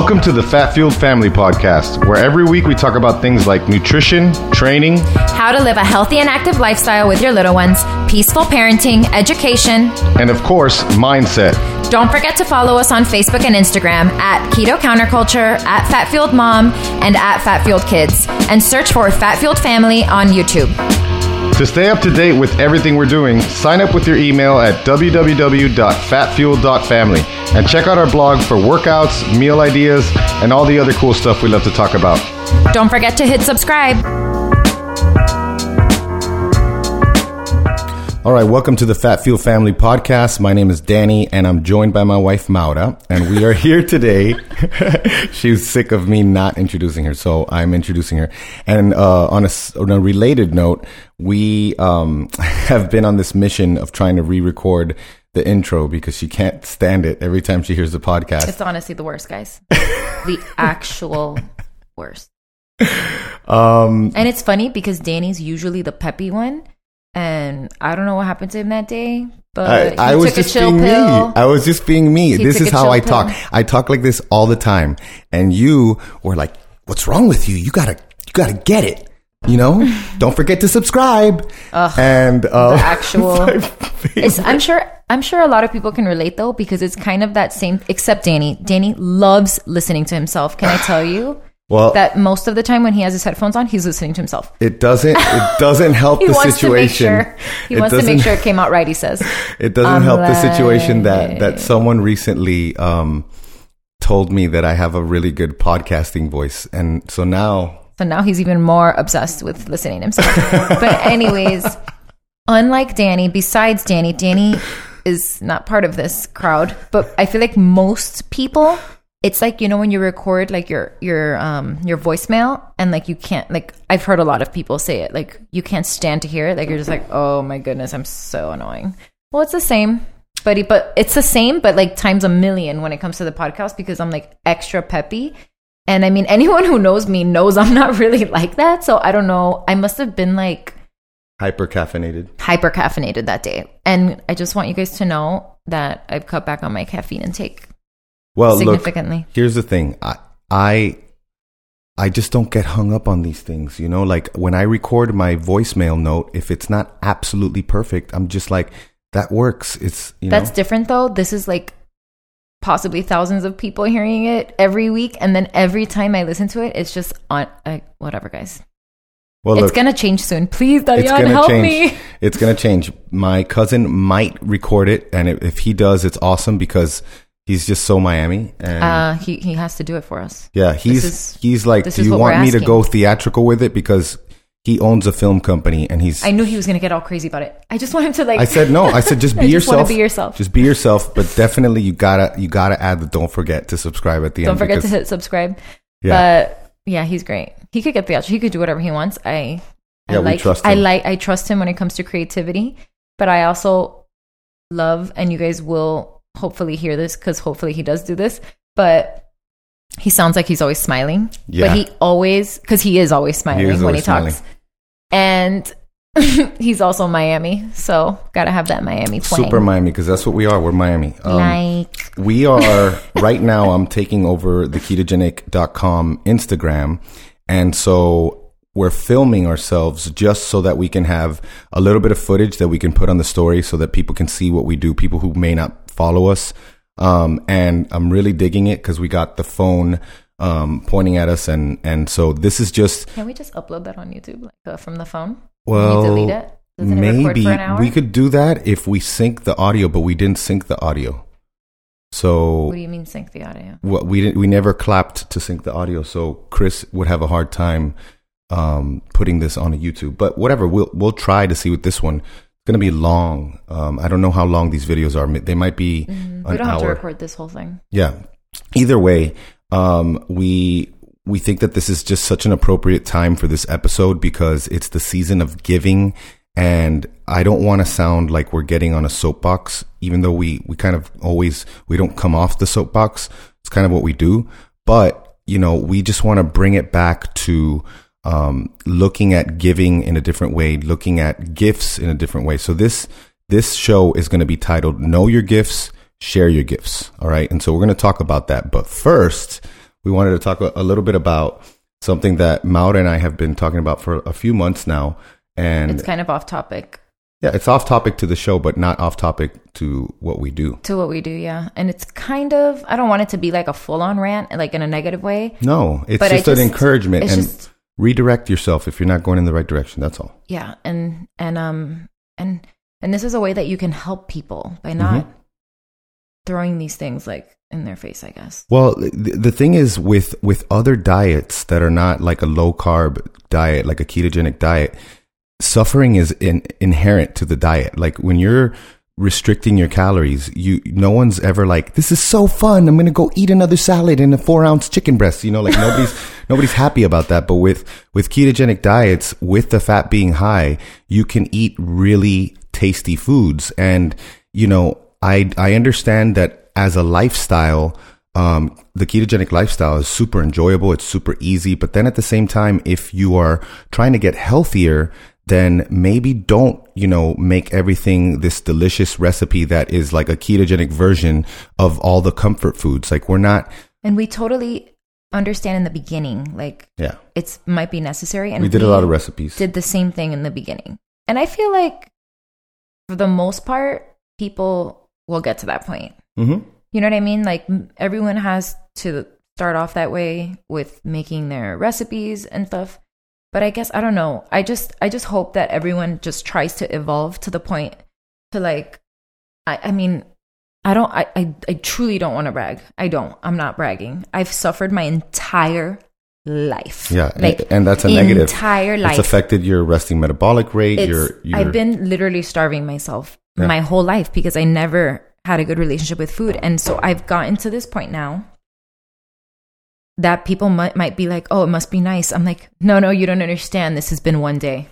Welcome to the Fat Fueled Family Podcast, where every week we talk about things like nutrition, training, how to live a healthy and active lifestyle with your little ones, peaceful parenting, education, and of course, mindset. Don't forget to follow us on Facebook and Instagram at Keto Counterculture, at Fat Fueled Mom, and at Fat Fueled Kids, and search for Fat Fueled Family on YouTube. To stay up to date with everything we're doing, sign up with your email at www.fatfuel.family and check out our blog for workouts, meal ideas, and all the other cool stuff we love to talk about. Don't forget to hit subscribe. All right, welcome to the Fat Fuel Family Podcast. My name is Danny, and I'm joined by my wife Maura, and we are here today. She's sick of me not introducing her, so I'm introducing her. And uh, on, a, on, a, related note, we um, have been on this mission of trying to re-record the intro because she can't stand it every time she hears the podcast. It's honestly the worst, guys. the actual worst. Um, and it's funny because Danny's usually the peppy one and I don't know what happened to him that day. But I, I was just being pill. me. I was just being me. He this is how I talk. I talk like this all the time. And you were like, "What's wrong with you? You gotta, you gotta get it." You know, don't forget to subscribe. Ugh, and uh, actual, I'm sure. I'm sure a lot of people can relate though because it's kind of that same. Except Danny. Danny loves listening to himself. Can I tell you? Well, that most of the time when he has his headphones on, he's listening to himself. It doesn't. It doesn't help the situation. Sure, he it wants to make sure it came out right. He says it doesn't I'm help like... the situation that that someone recently um, told me that I have a really good podcasting voice, and so now. So now he's even more obsessed with listening himself. but anyways, unlike Danny, besides Danny, Danny is not part of this crowd. But I feel like most people it's like you know when you record like your your um your voicemail and like you can't like I've heard a lot of people say it like you can't stand to hear it like you're just like oh my goodness I'm so annoying. Well, it's the same, buddy, but it's the same but like times a million when it comes to the podcast because I'm like extra peppy. And I mean anyone who knows me knows I'm not really like that, so I don't know. I must have been like hyper caffeinated. Hyper caffeinated that day. And I just want you guys to know that I've cut back on my caffeine intake well, significantly. Look, here's the thing. I, I I just don't get hung up on these things, you know? Like when I record my voicemail note, if it's not absolutely perfect, I'm just like that works. It's you That's different though. This is like possibly thousands of people hearing it every week and then every time I listen to it, it's just on uh, whatever, guys. Well, it's look, gonna change soon. Please, Darian, help change. me. It's gonna change. My cousin might record it, and if he does, it's awesome because He's just so Miami, and uh, he he has to do it for us. Yeah, he's is, he's like, do you want me to go theatrical with it because he owns a film company and he's. I knew he was gonna get all crazy about it. I just want him to like. I said no. I said just be yourself. be yourself. Just be yourself, but definitely you gotta you gotta add the don't forget to subscribe at the don't end. Don't forget because, to hit subscribe. Yeah. But yeah, he's great. He could get theatrical. He could do whatever he wants. I. I yeah, like, we trust him. I like. I trust him when it comes to creativity, but I also love, and you guys will hopefully hear this because hopefully he does do this. But he sounds like he's always smiling. Yeah. But he always, because he is always smiling he when always he talks. Smiling. And he's also Miami, so gotta have that Miami twang. Super Miami, because that's what we are. We're Miami. Um, like we are right now. I'm taking over the ketogenic.com Instagram, and so we're filming ourselves just so that we can have a little bit of footage that we can put on the story, so that people can see what we do. People who may not follow us. Um, and I'm really digging it because we got the phone um, pointing at us, and and so this is just. Can we just upload that on YouTube like, uh, from the phone? Well, delete it. maybe we could do that if we sync the audio, but we didn't sync the audio. So what do you mean sync the audio? Well, we didn't. We never clapped to sync the audio, so Chris would have a hard time um, putting this on a YouTube. But whatever, we'll we'll try to see with this one going to be long. Um, I don't know how long these videos are. They might be mm-hmm. We don't hour. have to record this whole thing. Yeah. Either way, um, we we think that this is just such an appropriate time for this episode because it's the season of giving, and I don't want to sound like we're getting on a soapbox, even though we we kind of always we don't come off the soapbox. It's kind of what we do, but you know, we just want to bring it back to um, looking at giving in a different way, looking at gifts in a different way. So this this show is going to be titled "Know Your Gifts, Share Your Gifts." All right, and so we're going to talk about that. But first, we wanted to talk a, little bit about something that Maura and I have been talking about for a few months now. And It's kind of off topic yeah, it's off topic to the show, but not off topic to what we do. to what we do, yeah. And it's kind of I don't want it to be like a full on rant, like in a negative way. No, it's I just, an encouragement and just- redirect yourself if you're not going in the right direction. That's all. Yeah, and and um and and this is a way that you can help people by not Mm-hmm. throwing these things like in their face, I guess. Well, the, the thing is with with other diets that are not like a low carb diet, like a ketogenic diet, suffering is in, inherent to the diet. Like when you're restricting your calories, you no one's ever like, "This is so fun! I'm gonna go eat another salad and a four ounce chicken breast." You know, like nobody's nobody's happy about that. But with with ketogenic diets, with the fat being high, you can eat really tasty foods, and you know, I I understand that as a lifestyle um, the ketogenic lifestyle is super enjoyable. It's super easy. But then at the same time, if you are trying to get healthier, then maybe don't, you know, make everything this delicious recipe that is like a ketogenic version of all the comfort foods. Like we're not, And we totally understand in the beginning, like yeah, it's might be necessary. And we did a lot of recipes. did the same thing in the beginning. And I feel like for the most part, people will get to that point. hmm You know what I mean? Like everyone has to start off that way with making their recipes and stuff. But I guess I don't know. I just I just hope that everyone just tries to evolve to the point to like I, I mean I don't I, I, I truly don't want to brag. I don't. I'm not bragging. I've suffered my entire life. Yeah. Like and that's a negative. entire life. It's affected your resting metabolic rate. Your, your, I've been literally starving myself Yeah. my whole life because I never had a good relationship with food. And so I've gotten to this point now that people might, might be like, oh, it must be nice. I'm like, no, no, you don't understand. This has been one day.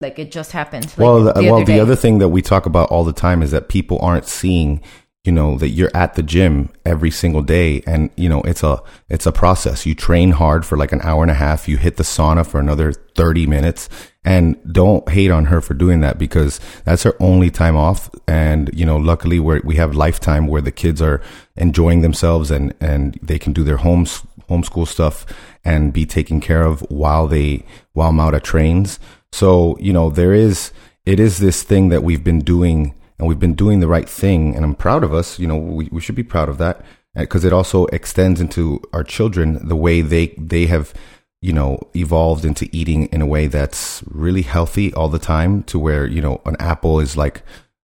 Like it just happened. Like, well, the, well, other the day. other thing that we talk about all the time is that people aren't seeing, you know, that you're at the gym every single day, and you know, it's a it's a process. You train hard for like an hour and a half. You hit the sauna for another thirty minutes, and don't hate on her for doing that because that's her only time off. And you know, luckily, we we have lifetime where the kids are enjoying themselves and and they can do their homes homeschool stuff and be taken care of while they while Maura trains. So, you know, there is it is this thing that we've been doing and we've been doing the right thing and I'm proud of us, you know, we, we should be proud of that eh, because it also extends into our children the way they they have you know evolved into eating in a way that's really healthy all the time to where you know an apple is like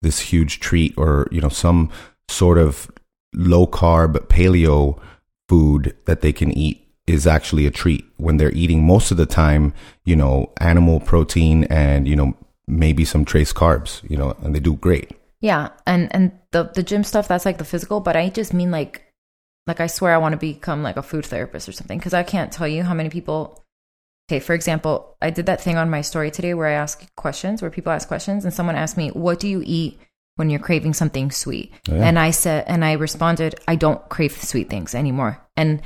this huge treat or you know some sort of low carb paleo food that they can eat is actually a treat when they're eating. Most of the time, you know, animal protein and, you know, maybe some trace carbs, you know, and they do great. Yeah, and and the the gym stuff that's like the physical, but I just mean like like I swear I want to become like a food therapist or something because I can't tell you how many people. Okay, for example, I did that thing on my story today where I ask questions, where people ask questions, and someone asked me, "What do you eat when you're craving something sweet?" Oh, yeah. And I said, and I responded, "I don't crave sweet things anymore." And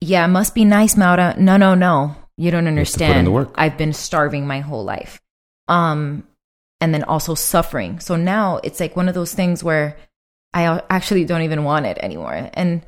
yeah, it must be nice, Maura. No, no, no, you don't have to put in understand. the work. I've been starving my whole life. Um, and then also suffering. So now it's like one of those things where I actually don't even want it anymore. And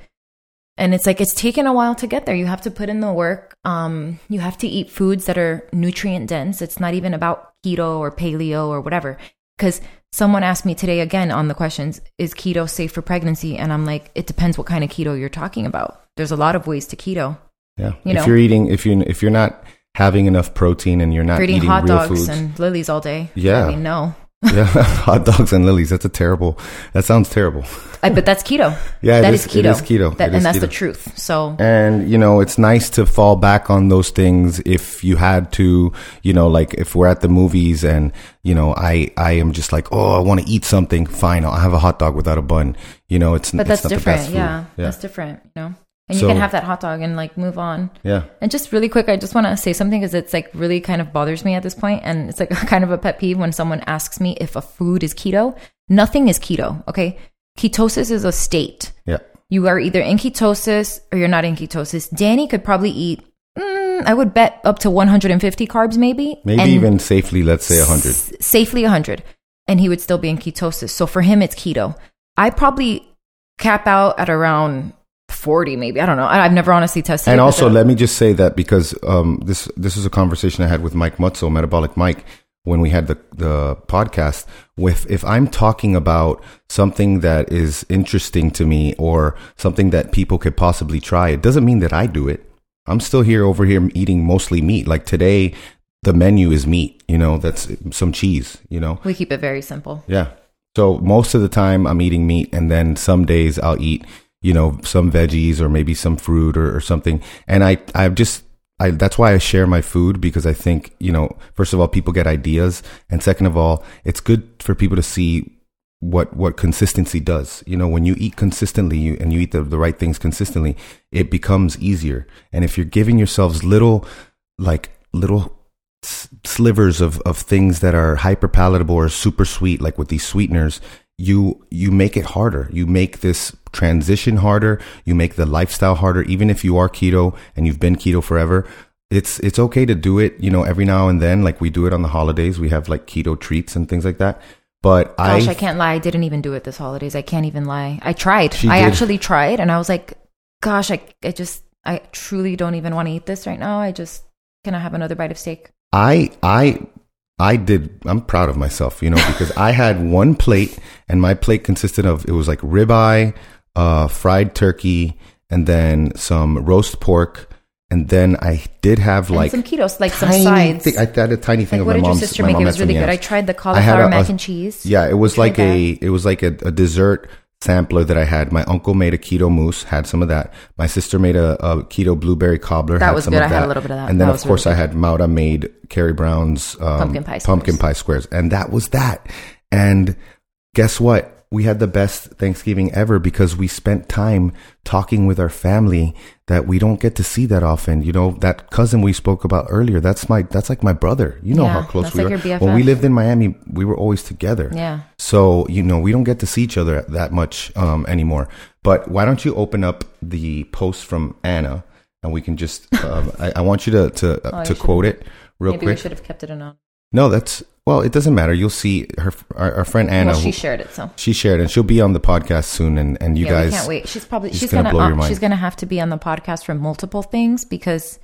and it's like it's taken a while to get there. You have to put in the work. Um, you have to eat foods that are nutrient dense. It's not even about keto or paleo or whatever. Because someone asked me today again on the questions, is keto safe for pregnancy? And I'm like, it depends what kind of keto you're talking about. There's a lot of ways to keto. Yeah. You if know. you're eating, if you if you're not having enough protein and you're not You're eating eating hot real dogs foods, and Lily's all day. Yeah. I mean, no. yeah, hot dogs and Lily's. That's a terrible. That sounds terrible. I, but that's keto. Yeah, it that is- is, keto. is keto. That, It and that's keto. the truth. So And, you know, it's nice to fall back on those things if you had to, you know, like if we're at the movies and, you know, I, I am just like, oh, I want to eat something. Fine. I'll have a hot dog without a bun. You know, it's, but that's not the different. Yeah, Yeah. that's different. You know, and So- you can have that hot dog and like move on. yeah. And just really quick, I just want to say something because it's like really kind of bothers me at this point, and it's like kind of a pet peeve when someone asks me if a food is keto. Nothing is keto. Okay, ketosis is a state. Yeah. You are either in ketosis or you're not in ketosis. Danny could probably eat. Mm, I would bet up to 150 carbs, maybe. Maybe even safely, let's say 100. s- safely 100 and he would still be in ketosis so for him it's keto i probably cap out at around 40 maybe. I don't know. I've never honestly tested And also, let me just say that because um, this this is a conversation I had with Mike Mutzel, Metabolic Mike, when we had the the podcast. With if I'm talking about something that is interesting to me or something that people could possibly try, it doesn't mean that I do it. I'm still here over here eating mostly meat. Like today, the menu is meat. You know, that's some cheese. You know, we keep it very simple. yeah. So most of the time I'm eating meat and then some days I'll eat, you know, some veggies or maybe some fruit or, or something. And I, I've just, I, that's why I share my food because I think, you know, first of all, people get ideas. And second of all, it's good for people to see what, what consistency does. You know, when you eat consistently you, and you eat the, the right things consistently, it becomes easier. And if you're giving yourselves little, like little slivers of, of things that are hyper palatable or super sweet, like with these sweeteners, you you make it harder. You make this transition harder. You make the lifestyle harder. Even if you are keto and you've been keto forever, it's it's okay to do it. You know, every now and then, like we do it on the holidays. We have like keto treats and things like that. But I Gosh, I, I can't lie. I didn't even do it this holidays. I can't even lie. I tried. I did. actually tried, and I was like, "Gosh, I, I just, I truly don't even want to eat this right now. I just can I have another bite of steak?" I I I did I'm proud of myself, you know, because I had one plate and my plate consisted of it was like ribeye, uh fried turkey and then some roast pork and then I did have And like some ketos, like some sides. I had a tiny thing like, of what my did your mom's sister my make? mom It was really good. I tried the cauliflower a- mac and cheese. Yeah, it was like a it was like a, a dessert sampler that I had. My uncle made a keto mousse, had some of that. My sister made a, a keto blueberry cobbler. That had was some good. Of I had a little bit of that. And then That of course really I had Maura made Carrie Brown's um, Pumpkin pie pumpkin pie squares, and that was that. And guess what? We had the best Thanksgiving ever because we spent time talking with our family that we don't get to see that often. You know, that cousin we spoke about earlier, that's my that's like my brother. You know Yeah, how close we like are. your When we lived in Miami, we were always together. Yeah. So, you know, we don't get to see each other that much um, anymore. But why don't you open up the post from Anna and we can just, um, I, I want you to, to, Oh, uh, you to quote it real Maybe we should have kept it anonymous. No, that's, well, it doesn't matter. You'll see her, our, our friend Anna. well, she shared it, so she shared and she'll be on the podcast soon. And, and you yeah, guys, we can't wait. She's probably she's gonna gonna, blow your uh, mind. she's gonna have to be on the podcast for multiple things because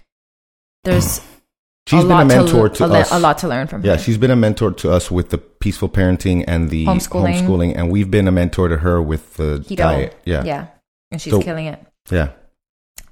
there's she's a been a mentor to, to, a, us. a lot to learn from Yeah, her. she's been a mentor to us with the peaceful parenting and the Homeschooling. homeschooling, and we've been a mentor to her with the Keto. diet. Yeah, yeah, and she's So- killing it. yeah.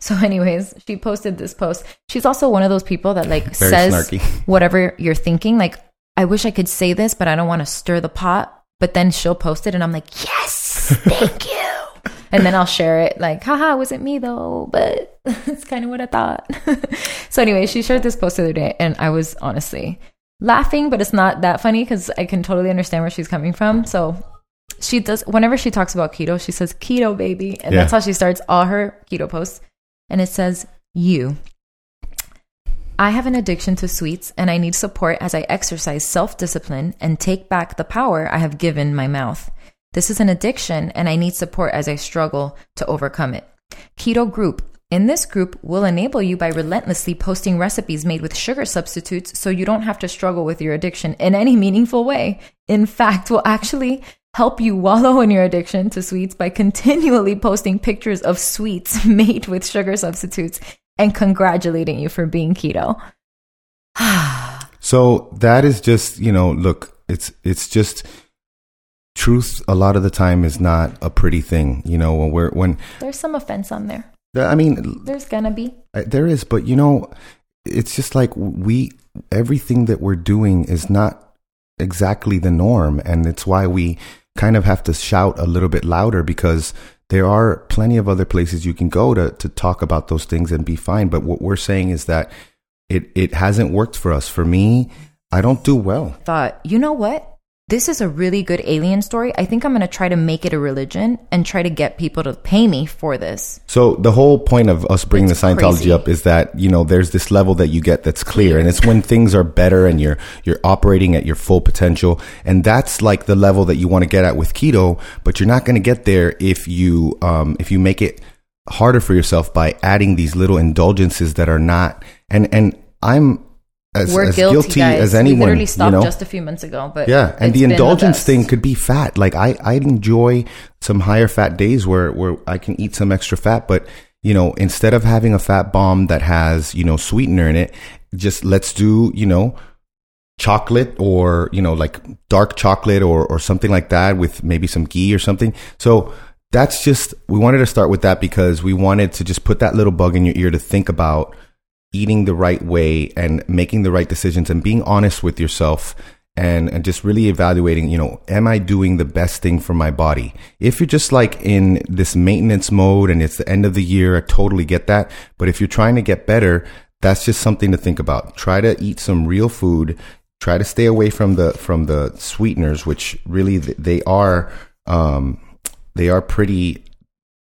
So, anyways, she posted this post. She's also one of those people that like says snarky. whatever you're thinking. Like, I wish I could say this, but I don't want to stir the pot. But then she'll post it, and I'm like, yes, thank you. and then I'll share it, like, haha, it wasn't me though, but it's kind of what I thought. so, anyway, she shared this post the other day, and I was honestly laughing, but it's not that funny because I can totally understand where she's coming from. So, she does whenever she talks about keto, she says keto baby, and Yeah. that's how she starts all her keto posts. And it says you. I have an addiction to sweets and I need support as I exercise self discipline and take back the power I have given my mouth. This is an addiction and I need support as I struggle to overcome it. Keto Group. In this group, will enable you by relentlessly posting recipes made with sugar substitutes so you don't have to struggle with your addiction in any meaningful way. In fact, will actually help you wallow in your addiction to sweets by continually posting pictures of sweets made with sugar substitutes and congratulating you for being keto. So that is just, you know, look, it's it's just truth a lot of the time is not a pretty thing, you know, when we're when There's some offense on there. I mean, There's gonna be. There is, but you know, it's just like we everything that we're doing is not exactly the norm, and it's why we kind of have to shout a little bit louder because there are plenty of other places you can go to to talk about those things and be fine. But what we're saying is that it it hasn't worked for us. For me, I don't do well. Thought, you know what? This is a really good alien story. I think I'm gonna try to make it a religion and try to get people to pay me for this. So the whole point of us bringing It's the Scientology crazy. up is that you know there's this level that you get that's clear, and it's when things are better and you're you're operating at your full potential, and that's like the level that you want to get at with keto. But you're not going to get there if you um, if you make it harder for yourself by adding these little indulgences that are not. And and I'm as, We're as guilty, guilty, as anyone. we literally stopped you know? just a few months ago, but Yeah, and the indulgence best. thing could be fat. Like I, I enjoy some higher fat days where where I can eat some extra fat, but you know, instead of having a fat bomb that has you know sweetener in it, just let's do you know chocolate or you know like dark chocolate or or something like that with maybe some ghee or something. So that's just we wanted to start with that because we wanted to just put that little bug in your ear to think about eating the right way and making the right decisions and being honest with yourself and, and just really evaluating, you know, am I doing the best thing for my body? If you're just like in this maintenance mode and it's the end of the year, I totally get that. But if you're trying to get better, that's just something to think about. Try to eat some real food. Try to stay away from the from the sweeteners, which really they are um, they are pretty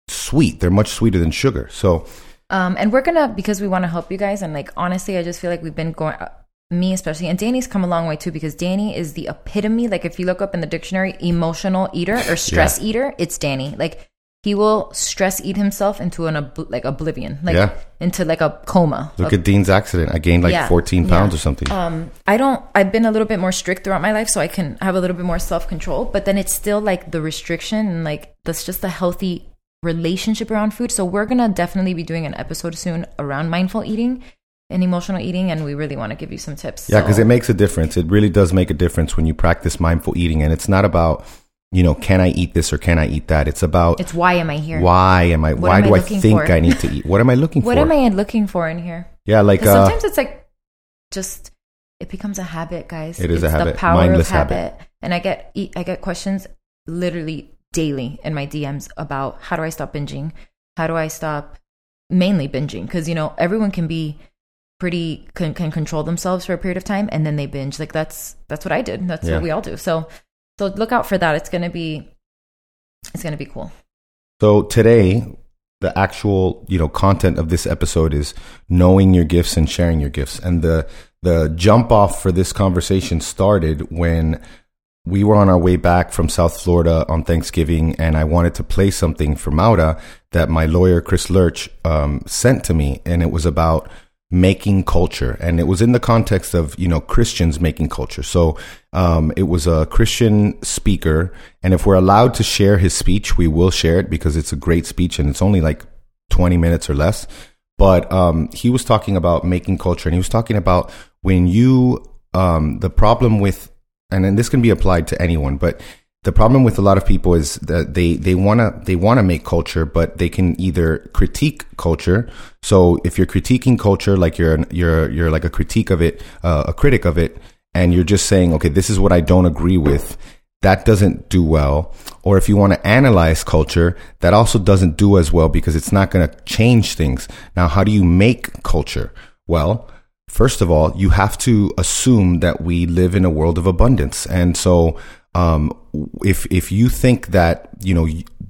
sweet. They're much sweeter than sugar. So Um, and we're gonna because we want to help you guys. And like honestly, I just feel like we've been going. Uh, me especially, and Danny's come a long way too because Danny is the epitome. Like if you look up in the dictionary, emotional eater or stress eater, it's Danny. Like he will stress eat himself into an ob- like oblivion, like Yeah. into like a coma. Look at Dean's accident. I gained like Yeah, 14 pounds yeah. or something. Um, I don't. I've been a little bit more strict throughout my life, so I can have a little bit more self control. But then it's still like the restriction and like that's just a healthy relationship around food. So we're gonna definitely be doing an episode soon around mindful eating and emotional eating, and we really want to give you some tips. yeah, because it makes a difference. It really does make a difference when you practice mindful eating. And it's not about, you know, can I eat this or can I eat that? It's about it's why am I here? why am I, why am do I looking think for? I need to eat? What am I looking What for? What am I looking for in here? yeah, like uh, sometimes it's like just it becomes a habit, guys. It is a habit. The power Mindless of habit. And I get I get questions literally daily in my DMs about how do I stop binging? How do I stop mainly binging? Because you know everyone can be pretty can, can control themselves for a period of time and then they binge. Like that's that's what I did. That's Yeah. what we all do. So so look out for that. It's gonna be it's gonna be cool. So today, the actual you know content of this episode is knowing your gifts and sharing your gifts. And the the jump off for this conversation started when we were on our way back from South Florida on Thanksgiving, and I wanted to play something for Maura that my lawyer Chris Lurch um, sent to me, and it was about making culture, and it was in the context of you know Christians making culture. So um, it was a Christian speaker, and if we're allowed to share his speech, we will share it because it's a great speech, and it's only like twenty minutes or less. But um, he was talking about making culture, and he was talking about when you um, the problem with and then this can be applied to anyone, but the problem with a lot of people is that they they want to they want to make culture, but they can either critique culture. So if you're critiquing culture, like you're you're you're like a critique of it, uh, a critic of it, and you're just saying, okay, this is what I don't agree with. That doesn't do well. Or if you want to analyze culture, that also doesn't do as well because it's not going to change things. Now, how do you make culture? Well, First of all, you have to assume that we live in a world of abundance. And so, um, if, if you think that, you know,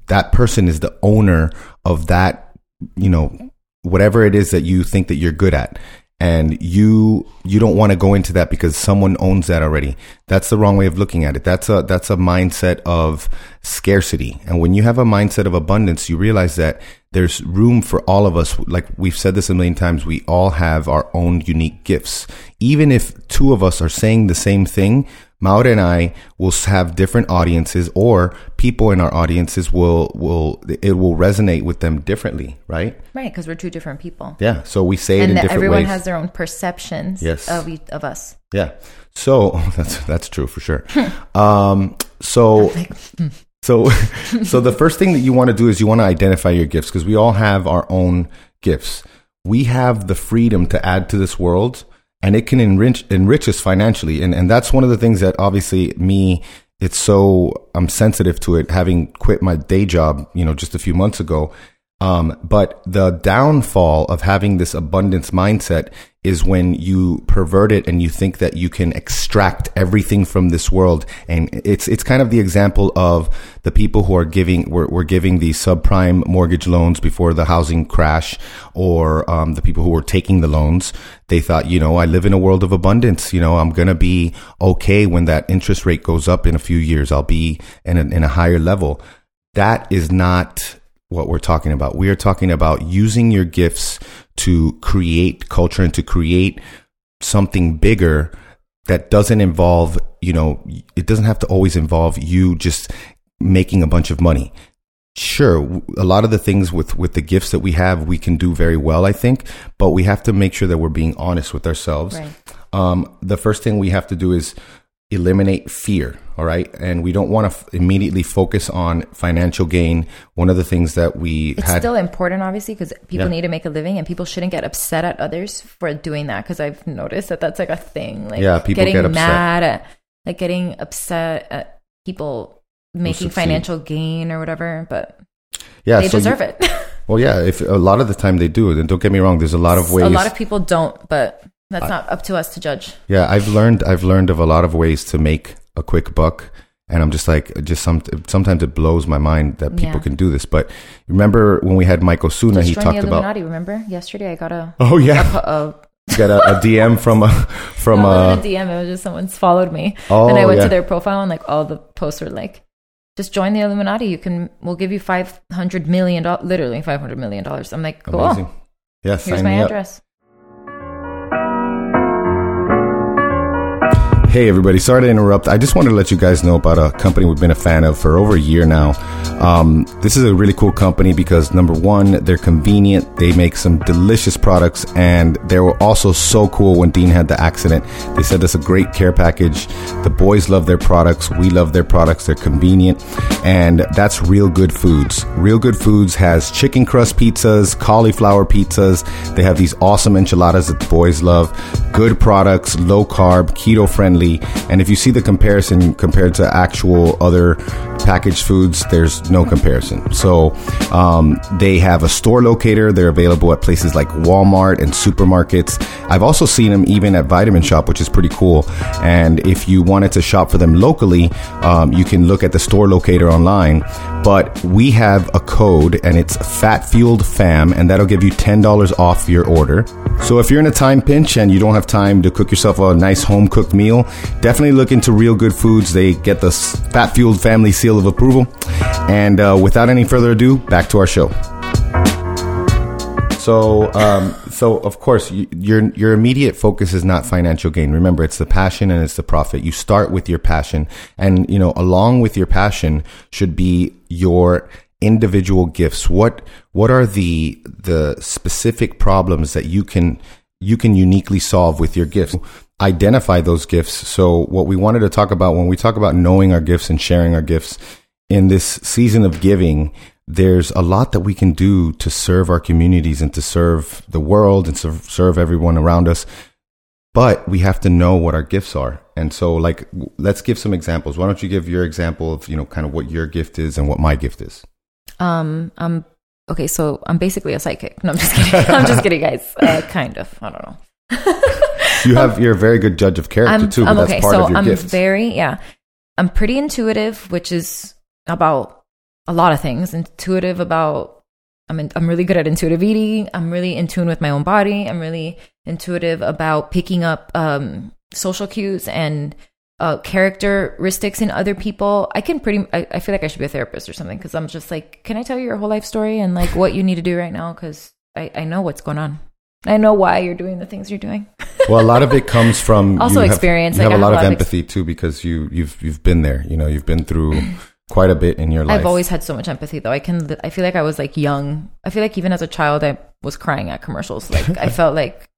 that person is the owner of that, you know, whatever it is that you think that you're good at, and you you don't want to go into that because someone owns that already. That's the wrong way of looking at it. That's a that's a mindset of scarcity. And when you have a mindset of abundance you realize that there's room for all of us. Like we've said this a million times we all have our own unique gifts. Even if two of us are saying the same thing Maura and I will have different audiences or people in our audiences will will it will resonate with them differently right Right, because we're two different people. yeah so we say it and in different everyone ways has their own perceptions Yes. of each, of us. Yeah. So that's that's true for sure. um, so so so the first thing that you want to do is you want to identify your gifts because we all have our own gifts. We have the freedom to add to this world and it can enrich enrich us financially. And and that's one of the things that obviously me it's so I'm sensitive to it having quit my day job, you know, just a few months ago. Um, but the downfall of having this abundance mindset is when you pervert it and you think that you can extract everything from this world. And it's, it's kind of the example of the people who are giving, were, were giving the subprime mortgage loans before the housing crash or, um, the people who were taking the loans. They thought, you know, I live in a world of abundance. You know, I'm going to be okay when that interest rate goes up in a few years. I'll be in a, in a higher level. That is not what we're talking about. We are talking about using your gifts to create culture and to create something bigger that doesn't involve, you know, it doesn't have to always involve you just making a bunch of money. Sure, a lot of the things with with the gifts that we have, we can do very well, I think, but we have to make sure that we're being honest with ourselves. Right. Um, the first thing we have to do is eliminate fear. All right, and we don't want to f- immediately focus on financial gain. One of the things that we It's had still important, obviously, because people Yeah. need to make a living, and people shouldn't get upset at others for doing that. Because I've noticed that that's like a thing. Like, Yeah, people getting get upset. mad at, like, getting upset at people making financial gain or whatever. But yeah, they so you- deserve it. Well, yeah, if a lot of the time they do, and don't get me wrong, there's a lot of ways. a lot of people don't, but that's not up to us to judge. yeah, I've learned I've learned of a lot of ways to make a quick buck, and I'm just like, just some sometimes it blows my mind that people Yeah. can do this. But remember when we had Michael Suna? he Just join talked about. Remember yesterday? I got a, Oh yeah, a, a got a, a DM from a from no, a. a DM. It was just someone's followed me, Oh, and I oh, went yeah. to their profile, and like all the posts were like, "Just join the Illuminati. You can. We'll give you five hundred million dollars. Literally five hundred million dollars." I'm like, "Cool. Amazing. Yeah, Here's my me up. Hey, everybody. Sorry to interrupt. I just wanted to let you guys know about a company we've been a fan of for over a year now. Um, this is a really cool company because, number one, they're convenient. They make some delicious products, and they were also so cool when Dean had the accident. They said that's a great care package. The boys love their products. We love their products. They're convenient, and that's Real Good Foods. Real Good Foods has chicken crust pizzas, cauliflower pizzas. They have these awesome enchiladas that the boys love. Good products, low carb, keto friendly. And if you see the comparison compared to actual other packaged foods, there's no comparison. So um, they have a store locator. They're available at places like Walmart and supermarkets. I've also seen them even at Vitamin Shoppe, which is pretty cool. And if you wanted to shop for them locally, um, you can look at the store locator online. But we have a code, and it's Fat Fueled Fam, and that'll give you ten dollars off your order. So if you're in a time pinch and you don't have time to cook yourself a nice home cooked meal, definitely look into Real Good Foods. They get the Fat Fueled Family seal of approval. And uh, without any further ado, back to our show. So, um, so of course, you, your your immediate focus is not financial gain. Remember, it's the passion and it's the profit. You start with your passion, and you know, along with your passion should be your individual gifts. What what are the the specific problems that you can you can uniquely solve with your gifts? Identify those gifts. So, what we wanted to talk about when we talk about knowing our gifts and sharing our gifts in this season of giving, there's a lot that we can do to serve our communities and to serve the world and serve, serve everyone around us. But we have to know what our gifts are. And so, like, let's give some examples. Why don't you give your example of, you know, kind of what your gift is and what my gift is? Um, I'm okay. So I'm basically a psychic. No, I'm just kidding. I'm just kidding, guys. Uh, kind of. I don't know. You have, you're a very good judge of character I'm, too, but I'm that's okay. part So of your I'm gift. very yeah. I'm pretty intuitive, which is about a lot of things. Intuitive about I'm in, I'm really good at intuitive eating. I'm really in tune with my own body. I'm really intuitive about picking up um, social cues and uh, characteristics in other people. I can pretty. I, I feel like I should be a therapist or something because I'm just like, can I tell you your whole life story and like what you need to do right now? Because I, I know what's going on. I know why you're doing the things you're doing. well, a lot of it comes from Also you have- experience. You Like, have a lot have a lot of ex- empathy too because you you've you've been there. You know, you've been through quite a bit in your life. I've always had so much empathy, though. I can. I feel like I was like young. I feel like even as a child, I was crying at commercials. Like I felt like,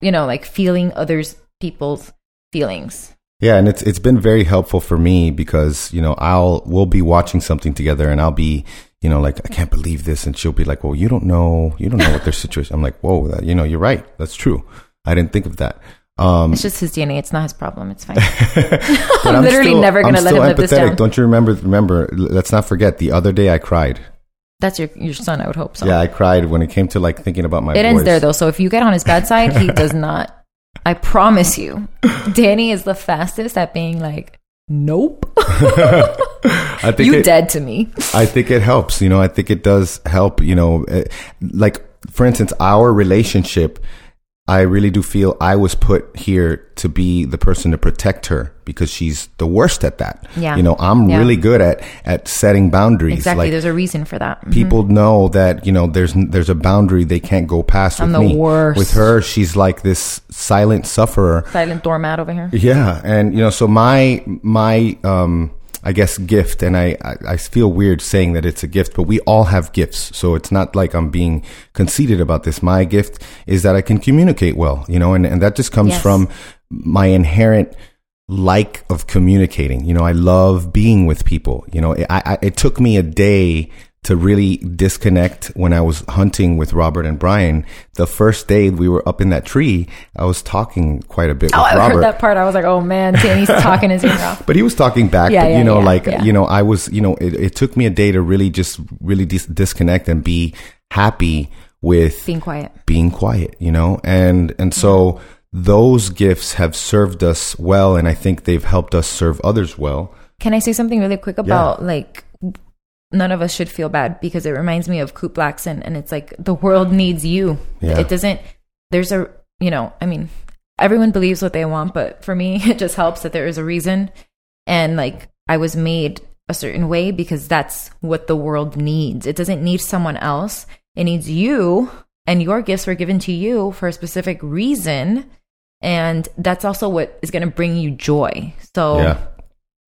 you know, like feeling others people's feelings. Yeah, and it's it's been very helpful for me because you know I'll we'll be watching something together and I'll be you know like I can't believe this and she'll be like, well, you don't know you don't know what their situation. I'm like, whoa, that, you know, you're right. That's true. I didn't think of that. Um, It's just his DNA. It's not his problem. It's fine. I'm literally never gonna I'm let him still live this empathetic. down. Don't you remember? Remember, let's not forget. The other day I cried. That's your your son. I would hope so. Yeah, I cried when it came to like thinking about my. it ends there though. So if you get on his bad side, he does not. I promise you, Danny is the fastest at being like, nope, I think you it, dead to me. I think it helps. You know, I think it does help. You know, eh, like for instance, our relationship I really do feel I was put here to be the person to protect her because she's the worst at that. Yeah. You know, I'm Yeah. really good at at setting boundaries. Exactly. Like There's a reason for that. Mhm. people know that you know there's there's a boundary they can't go past I'm with the me. worst. With her, she's like this silent sufferer. Silent doormat over here. Yeah, and you know, so my my um I guess gift, and I, I I feel weird saying that it's a gift, but we all have gifts, so it's not like I'm being conceited about this. My gift is that I can communicate well, you know, and and that just comes Yes. from my inherent like of communicating. You know, I love being with people. You know, I, I it took me a day to really disconnect when I was hunting with Robert and Brian. The first day we were up in that tree, I was talking quite a bit Oh, with I Robert. heard that part. I was like, oh man, Danny's talking his ear off. But he was talking back, Yeah, but yeah, you know, yeah, like, yeah. you know, I was, you know, it, it took me a day to really just really dis- disconnect and be happy with Being quiet. being quiet, you know? And, and so mm-hmm. those gifts have served us well. And I think they've helped us serve others well. Can I say something really quick about like none of us should feel bad because it reminds me of Coop Blackson and it's like the world needs you. Yeah. It doesn't there's a you know, I mean, everyone believes what they want, but for me it just helps that there is a reason and like I was made a certain way because that's what the world needs. It doesn't need someone else. It needs you and your gifts were given to you for a specific reason and that's also what is going to bring you joy. So Yeah.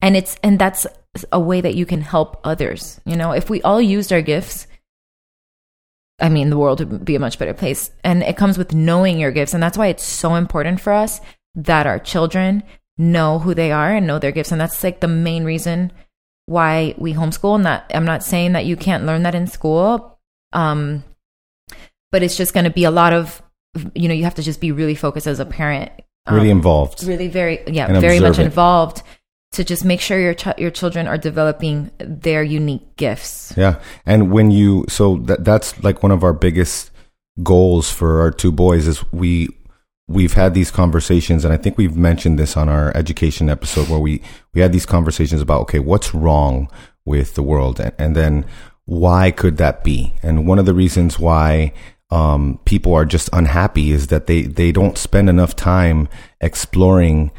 And it's and that's a way that you can help others you know? If we all used our gifts i mean the world would be a much better place. And it comes with knowing your gifts. And that's why it's so important for us that our children know who they are and know their gifts. And that's like the main reason why we homeschool. And that i'm not saying that you can't learn that in school um but it's just going to be a lot of you know you have to just be really focused as a parent. Um, Really involved. really very yeah very much involved to just make sure your ch- your children are developing their unique gifts Yeah. And when you, so that, that's like one of our biggest goals for our two boys is we, we've had these conversations and I think we've mentioned this on our education episode where we, we had these conversations about, okay, what's wrong with the world? And, and then why could that be? And one of the reasons why, um, people are just unhappy is that they, they don't spend enough time exploring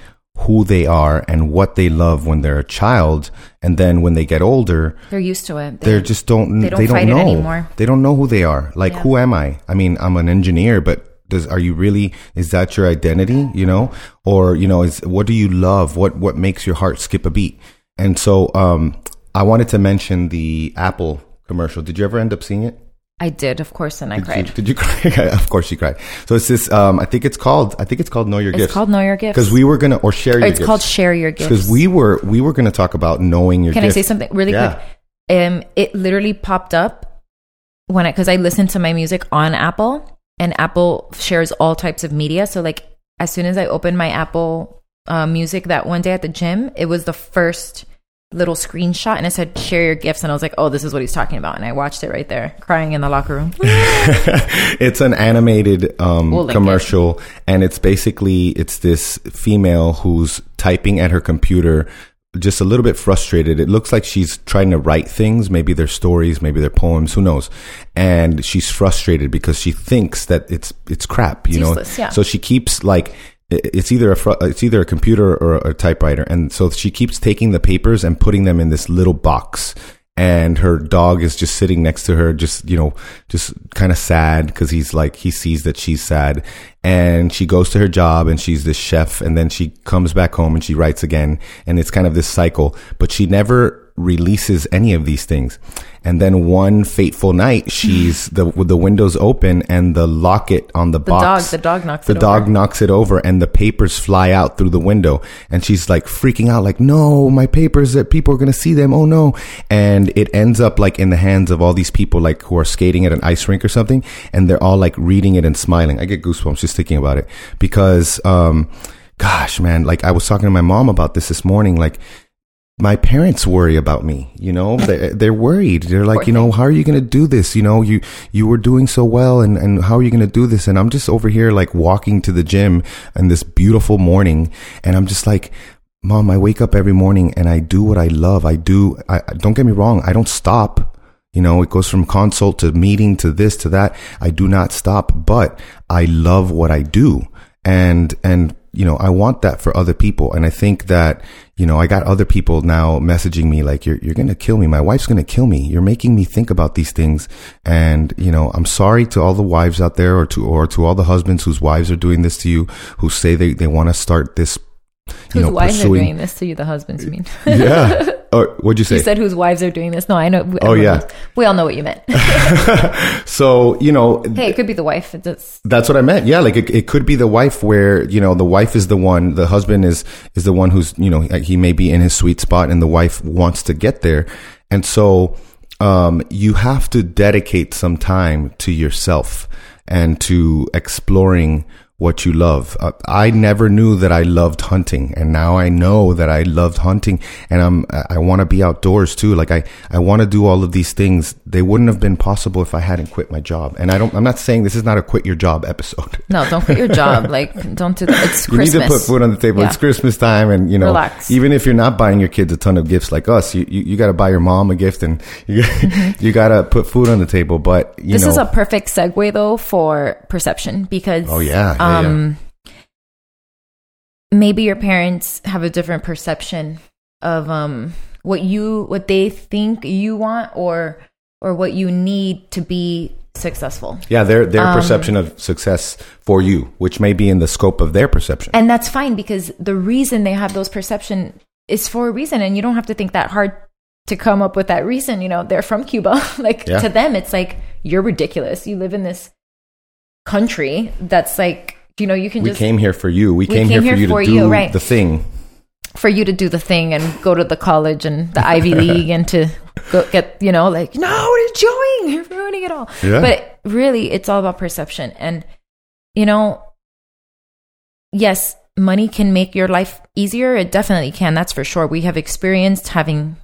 who they are and what they love when they're a child. And then when they get older, they're used to it. they just don't They don't they don't know. anymore. they don't know who they are. Like Yeah. who am i? I mean i'm an engineer but does are you really is that your identity you know? Or you know is what do you love? What what makes your heart skip a beat? And so um i wanted to mention the apple commercial. Did you ever end up seeing it i did of course and i did cried. you, did you cry? Of course you cried. So it's this um i think it's called i think it's called know your Gift. it's gifts. called know your gifts. Because we were gonna or share Or your it's gifts. called share your gifts. Because we were we were gonna talk about knowing your can gifts. i say something really Yeah. quick? Um it literally popped up when i because i listened to my music on apple and apple shares all types of media. So like as soon as i opened my apple uh, music that one day at the gym it was the first little screenshot and it said share your gifts and i was like oh this is what he's talking about and i watched it right there crying in the locker room it's an animated um, We'll commercial, and it's basically it's this female who's typing at her computer, just a little bit frustrated. It looks like she's trying to write things. Maybe they're stories, maybe they're poems. Who knows? And she's frustrated because she thinks that it's it's crap. You It's know, useless, yeah. so she keeps like. It's either a fr- it's either a computer or a typewriter, and so she keeps taking the papers and putting them in this little box, and her dog is just sitting next to her just you know just kind of sad because he's like he sees that she's sad. And she goes to her job and she's this chef. And then she comes back home and she writes again. And it's kind of this cycle. But she never releases any of these things. And then one fateful night she's the with the windows open and the locket on the, the box dog the dog knocks the it dog over. knocks it over and the papers fly out through the window. And she's like freaking out like no my papers that people are going to see them. Oh no. And it ends up like in the hands of all these people like who are skating at an ice rink or something. And they're all like reading it and smiling. I get goosebumps just thinking about it. Because um gosh man like i was talking to my mom about this this morning. Like my parents worry about me you know? They're, they're worried. They're like you know how are you going to do this? You know you you were doing so well and and how are you going to do this? And i'm just over here like walking to the gym on this beautiful morning and i'm just like mom i wake up every morning and i do what i love. I do i don't get me wrong i don't stop. You know, it goes from consult to meeting to this to that. I do not stop, but I love what I do. And, and, you know, I want that for other people. And I think that, you know, I got other people now messaging me like, you're, you're going to kill me. My wife's going to kill me. You're making me think about these things. And, you know, I'm sorry to all the wives out there or to, or to all the husbands whose wives are doing this to you, who say they, they want to start this, Whose know, wives are doing this to you? The husbands, you mean? yeah. Or what'd you say? you said whose wives are doing this. No, I know. Oh, yeah. knows. We all know what you meant. so, you know, hey, it could be the wife. It's, That's what I meant. Yeah, like it, it could be the wife where you know the wife is the one, the husband is is the one who's you know he may be in his sweet spot, and the wife wants to get there, and so um, you have to dedicate some time to yourself and to exploring what you love. Uh, I never knew that I loved hunting, and now I know that I loved hunting, and I'm I want to be outdoors too. Like I I want to do all of these things. They wouldn't have been possible if I hadn't quit my job. And I don't. I'm not saying this is not a quit your job episode. no, don't quit your job. Like, don't do that. It's You Christmas. need to put food on the table. Yeah. It's Christmas time, and you know, Relax. even if you're not buying your kids a ton of gifts like us, you you, you got to buy your mom a gift, and you you got to put food on the table. But you Mm-hmm. this know, is a perfect segue though for perception because oh yeah, yeah, yeah. um maybe your parents have a different perception of um what you what they think you want or or what you need to be successful yeah. Their their um, perception of success for you, which may be in the scope of their perception. and that's fine because the reason they have those perception is for a reason and you don't have to think that hard to come up with that reason you know they're from cuba like Yeah. to them it's like you're ridiculous you live in this country that's like you know you can we just came here for you. We, We came, came here for you for to do you, right. the thing. for you to do the thing and go to the college and the Ivy League and to go get, you know, like, no, what are you doing? You're ruining it all. Yeah. But really, it's all about perception. And, you know, yes, money can make your life easier. It definitely can. That's for sure. We have experienced having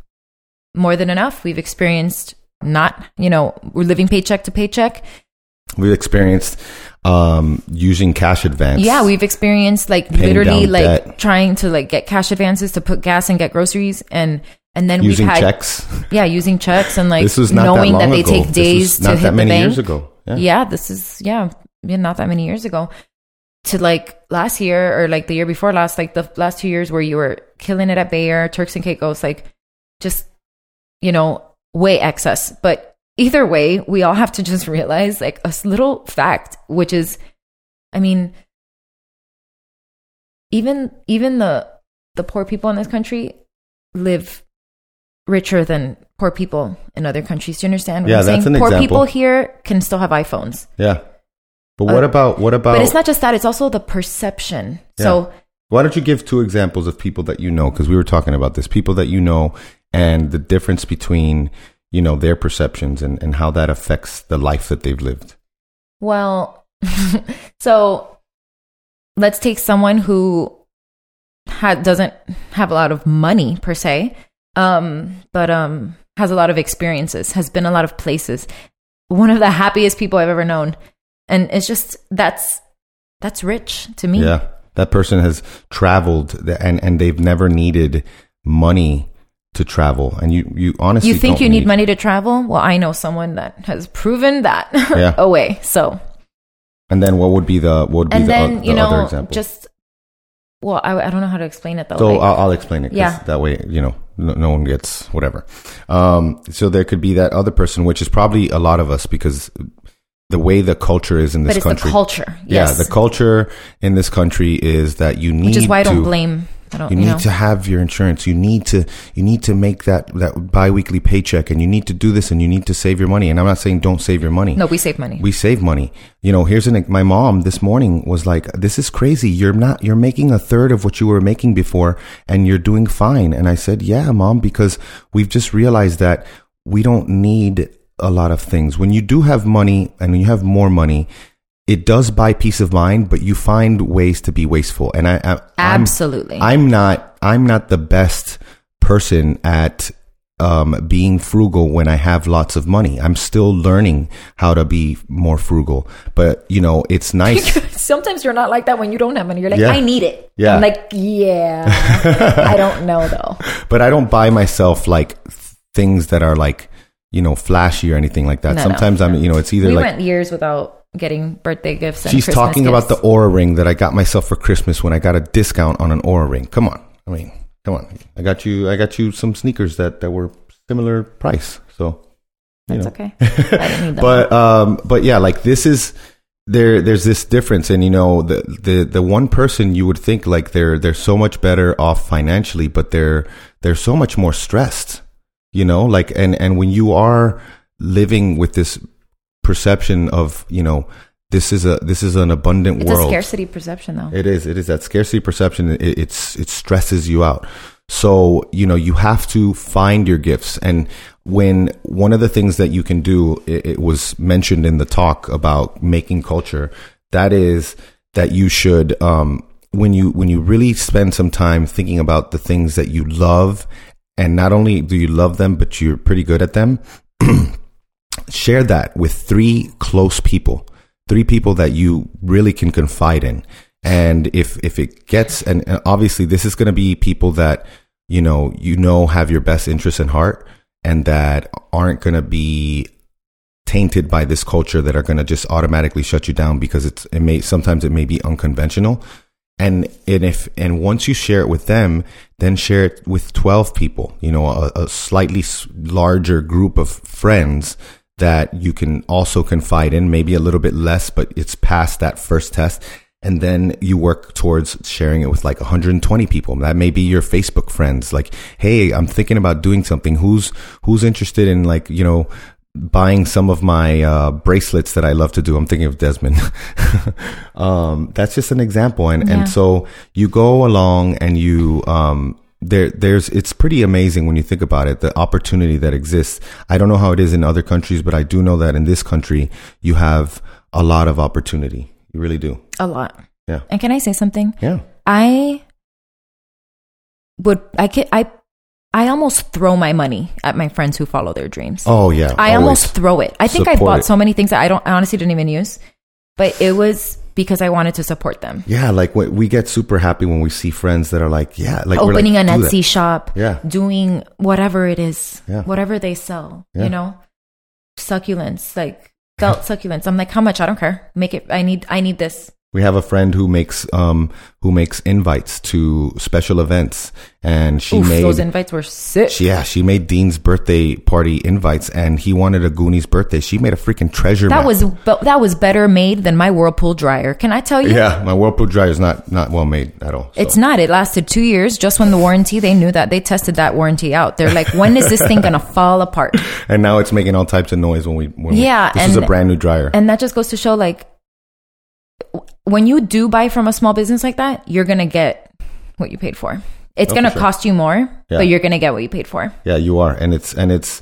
more than enough. We've experienced not, you know, we're living paycheck to paycheck. We've experienced um, using cash advance. Yeah, we've experienced like literally like debt. trying to like get cash advances to put gas and get groceries and and then using we've had checks. yeah using checks and like this was not knowing that long that they ago. take days to not hit that the many bank. years ago. Yeah. Yeah, this is yeah, yeah, not that many years ago. To like last year or like the year before last, like the last two years where you were killing it at Bayer, Turks and Caicos, like just you know way excess. But either way, we all have to just realize like a little fact, which is, I mean, even even the the poor people in this country live richer than poor people in other countries. Do you understand what Yeah, I'm that's saying? an poor example. people here can still have iPhones. Yeah. But what Uh, about what about? But it's not just that, it's also the perception. So Why don't you give two examples of people that you know? Because we were talking about this, people that you know, and the difference between you know their perceptions and and how that affects the life that they've lived. Well, so let's take someone who ha- doesn't have a lot of money per se, um, but um, has a lot of experiences, has been a lot of places. One of the happiest people I've ever known, and it's just that's that's rich to me. Yeah, that person has traveled and and they've never needed money to travel. And you you honestly You think you need money to travel? Well, I know someone that has proven that Yeah. away. So And then what would be the what would be and the, then o- you the other know example? just well, I, I don't know how to explain it though. So like- I'll, I'll explain it Yeah. That way, you know, no, no one gets whatever. Um, so there could be that other person, which is probably a lot of us because the way the culture is in this but it's country. the culture. Yeah, the culture in this country is that you need which is why I don't to, blame. I don't. you You, need know. to have your insurance. You need to you need to make that that biweekly paycheck, and you need to do this, and you need to save your money. And I'm not saying don't save your money. no, we save money. We save money. You know, here's an my mom this morning was like, "This is crazy. You're not you're making a third of what you were making before and you're doing fine." And I said, "Yeah, mom, because we've just realized that we don't need a lot of things. When you do have money and you have more money, it does buy peace of mind, but you find ways to be wasteful. And I, I I'm- Absolutely. I'm not I'm not the best person at um, being frugal when I have lots of money. I'm still learning how to be more frugal. But you know, it's nice. Sometimes you're not like that when you don't have money. You're like, Yeah. I need it. Yeah. I'm like, yeah. I don't know though. but I don't buy myself like things that are like you know, flashy or anything like that. No, no, Sometimes I'm, you know, it's either we like went years without getting birthday gifts. And she's Christmas talking about the Oura ring that I got myself for Christmas when I got a discount on an Oura ring. Come on, I mean, come on. I got you, I got you some sneakers that that were similar price. So you That's know. okay. I didn't need that. but um but yeah like this is there there's this difference and you know the the the one person you would think like they're they're so much better off financially but they're they're so much more stressed you know like and and when you are living with this perception of you know this is a this is an abundant it's world a scarcity perception, though. it is. It is that scarcity perception. It, it's it stresses you out. So you know you have to find your gifts. And when one of the things that you can do, it, it was mentioned in the talk about making culture. That is that you should um, when you when you really spend some time thinking about the things that you love, and not only do you love them, but you're pretty good at them. share that with three close people three people that you really can confide in. And if if it gets and and obviously this is going to be people that you know you know have your best interests in heart and that aren't going to be tainted by this culture that are going to just automatically shut you down because it's it may sometimes it may be unconventional. And and if and once you share it with them then share it with 12 people you know a, a slightly larger group of friends that you can also confide in maybe a little bit less but it's past that first test and then you work towards sharing it with like 120 people that may be your facebook friends like hey i'm thinking about doing something who's who's interested in like you know buying some of my uh, bracelets that I love to do. I'm thinking of Desmond. um, that's just an example, and Yeah. and so you go along and you um, there there's it's pretty amazing when you think about it the opportunity that exists. I don't know how it is in other countries, but I do know that in this country you have a lot of opportunity. You really do. A lot. Yeah. And can I say something? Yeah. I would. I could. I. I almost throw my money at my friends who follow their dreams. Oh yeah. I almost throw it. I think I bought it. so many things that I don't I honestly didn't even use, but it was because I wanted to support them. Yeah, like we get super happy when we see friends that are like, yeah, like Opening like, an "Do that." Etsy shop, Yeah. doing whatever it is, Yeah. whatever they sell, Yeah. you know, succulents like felt succulents. I'm like, how much? I don't care. Make it. I need. I need this. We have a friend who makes um who makes invites to special events, and she Oof, made those invites were sick. she, yeah she made Dean's birthday party invites, and he wanted a Goonies birthday. She made a freaking treasure that map. was but that was better made than my Whirlpool dryer. Can I tell you? yeah. My Whirlpool dryer is not not well made at all. so. It's not. It lasted two years. Just when the warranty, they knew that they tested that warranty out. They're like, when is this thing gonna fall apart? and now it's making all types of noise when we when we- Yeah, this is a brand new dryer. And that just goes to show, like, when you do buy from a small business like that, you're gonna get what you paid for. It's Oh, gonna sure. cost you more, Yeah. but you're gonna get what you paid for. Yeah, you are, and it's and it's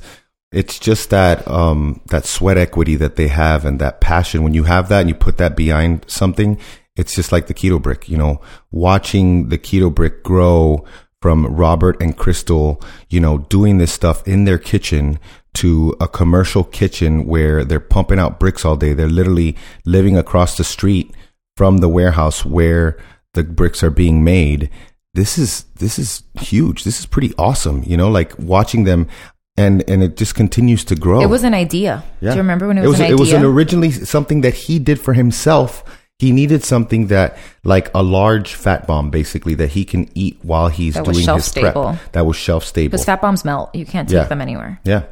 it's just that um that sweat equity that they have and that passion. When you have that and you put that behind something, it's just like the keto brick. You know, watching the keto brick grow from Robert and Crystal, you know, doing this stuff in their kitchen to a commercial kitchen where they're pumping out bricks all day. They're literally living across the street from the warehouse where the bricks are being made. This is this is huge. This is pretty awesome. You know, like watching them and and it just continues to grow. It was an idea. Do you remember when it was, an it was an originally something that he did for himself. He needed something that, like a large fat bomb, basically that he can eat while he's That doing shelf his prep. That was shelf stable. Because fat bombs melt. You can't take Yeah. them anywhere. yeah,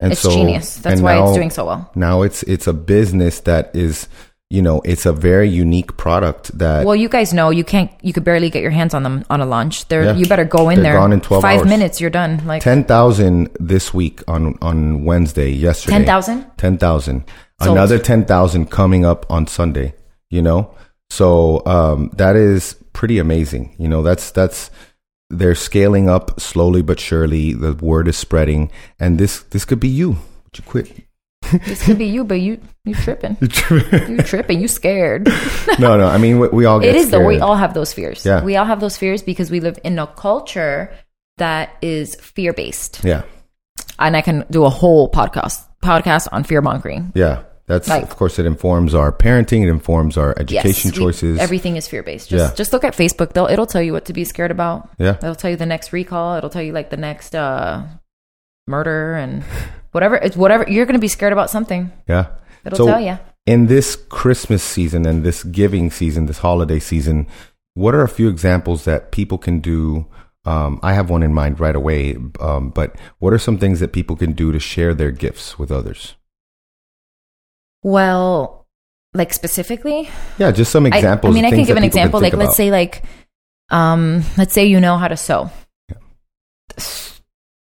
and It's so genius. That's why now- it's doing so well. Now it's it's a business that is, you know, it's a very unique product that Well, you guys know you can't. You could barely get your hands on them on a launch They're Yeah. you better go in They're there. gone in 12 Five hours. minutes, you're done. Like ten thousand this week on on Wednesday. Yesterday, 10,000? Ten thousand. Another ten thousand coming up on Sunday. You know, so um, that is pretty amazing. You know, that's that's they're scaling up slowly but surely. The word is spreading, and this this could be you. Would you quit? this could be you, but you you tripping. you tripping. You scared. no, no. I mean, we, we all get it is though. We all have those fears. Yeah. We all have those fears because we live in a culture that is fear based. yeah, And I can do a whole podcast podcast on fear mongering. yeah. That's Like- of course it informs our parenting. It informs our education we- choices. everything is fear based. Just Yeah. just look at Facebook. They'll it'll tell you what to be scared about. Yeah. It'll tell you the next recall. It'll tell you like the next uh murder and whatever. It's whatever. You're going to be scared about something. Yeah. It'll tell ya. In this Christmas season and this giving season, this holiday season, what are a few examples that people can do? Um, I have one in mind right away, um, but what are some things that people can do to share their gifts with others? Well, like specifically, Yeah, just some examples. I, mean, of I can give an example. Like, let's say, like, um, let's say you know how to sew.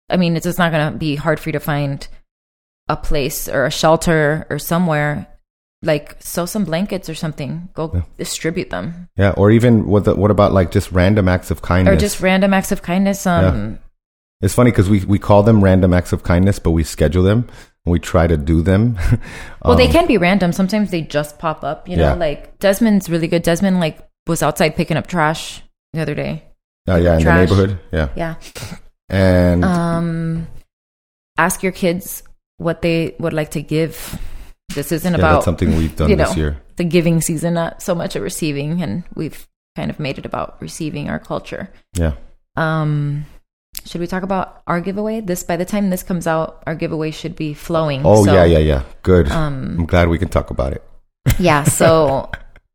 I mean, it's just not going to be hard for you to find a place or a shelter or somewhere. Like, sew some blankets or something. Go distribute them, Yeah, or even what the, what about like just random acts of kindness? or just random acts of kindness. Um, It's funny because we, we call them random acts of kindness, but we schedule them we try to do them. Well, Um, they can be random. Sometimes they just pop up. You know, Yeah. like Desmond's really good. Desmond like was outside picking up trash the other day. Oh yeah, in trash. the neighborhood. Yeah, Yeah. and Um, ask your kids what they would like to give. This isn't yeah, about something we've done you this year. the giving season, not so much a receiving, and we've kind of made it about receiving our culture. Yeah, Um, should we talk about our giveaway? This by the time this comes out, our giveaway should be flowing. Oh So, yeah, yeah, yeah. Good. Um, I'm glad we can talk about it. yeah so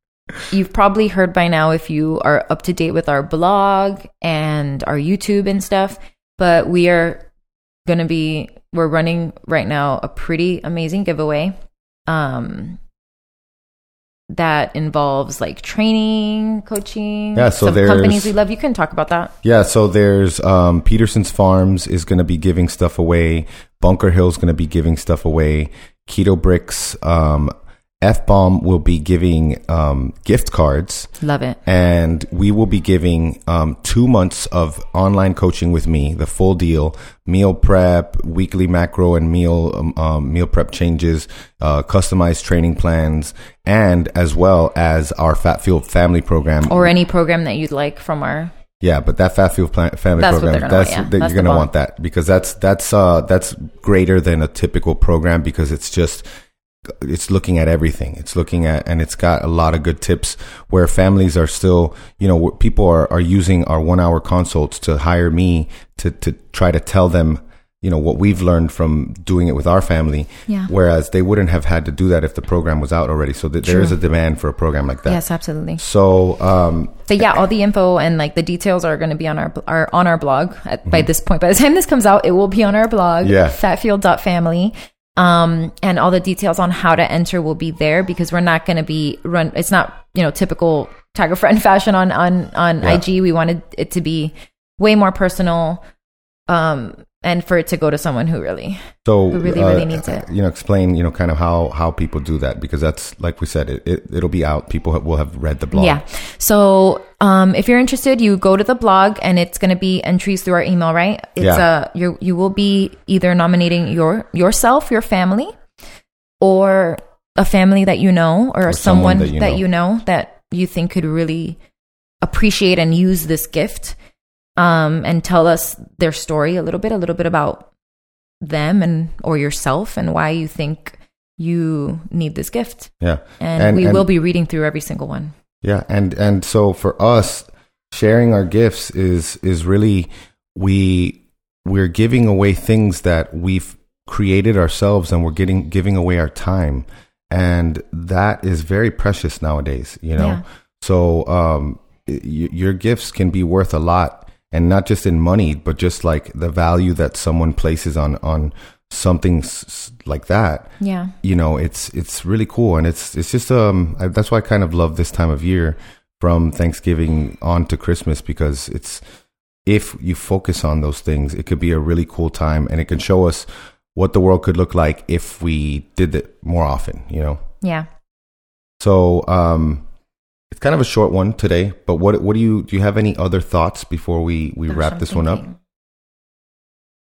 you've probably heard by now if you are up to date with our blog and our youtube and stuff but we are going to be we're running right now a pretty amazing giveaway um that involves like training coaching Yeah, so some there's- companies we love you can talk about that Yeah, so there's um, Pederson's Farms is going to be giving stuff away. Bunker Hill's going to be giving stuff away. Keto Bricks, um, F Bomb will be giving um, gift cards. love it and we will be giving um, two months of online coaching with me, the full deal, meal prep, weekly macro and meal um, um, meal prep changes, uh, customized training plans, and as well as our Fat Fuel Family program. or any program that you'd like from our yeah, but that Fat Fuel Plan- Family That's program, they're gonna that's want, yeah. that That's you're gonna want that because that's that's uh that's greater than a typical program because it's just it's looking at everything. It's looking at, and it's got a lot of good tips where families are still, you know, people are, are using our one hour consults to hire me to, to try to tell them, you know, what we've learned from doing it with our family. Yeah. Whereas they wouldn't have had to do that if the program was out already. So th- there is a demand for a program like that. yes absolutely So, um, But yeah, all the info and like the details are going to be on our are on our blog at, by this point. By the time this comes out, it will be on our blog. Mm-hmm. Yeah. fatfueled.family. Um, and all the details on how to enter will be there because we're not going to be run. It's not you know typical Tiger friend fashion on on on Yeah. IG. We wanted it to be way more personal, um, and for it to go to someone who really So Who really, really needs it. You know, explain you know kind of how how people do that because that's like we said, it, it it'll be out. People have, will have read the blog. Yeah. So um, if you're interested, you go to the blog, and it's going to be entries through our email, right? It's Yeah. uh, you you will be either nominating your yourself, your family, or a family that you know, or, someone someone, that you that know. you know that you think could really appreciate and use this gift, um, and tell us their story a little bit, a little bit about them and or yourself and why you think you need this gift. yeah, And, And- we and- will be reading through every single one. yeah, and and so for us, sharing our gifts is is really we we're giving away things that we've created ourselves, and we're getting giving away our time, and that is very precious nowadays. You know, Yeah. so um, y- your gifts can be worth a lot and not just in money but just like the value that someone places on on something s- like that Yeah. you know it's it's really cool and it's it's just um I, that's why I kind of love this time of year from Thanksgiving on to Christmas because it's if you focus on those things it could be a really cool time and it can show us what the world could look like if we did it more often you know Yeah. so um, it's kind of a short one today. But what what do you do? You have any other thoughts before we we Gosh, wrap I'm this one up?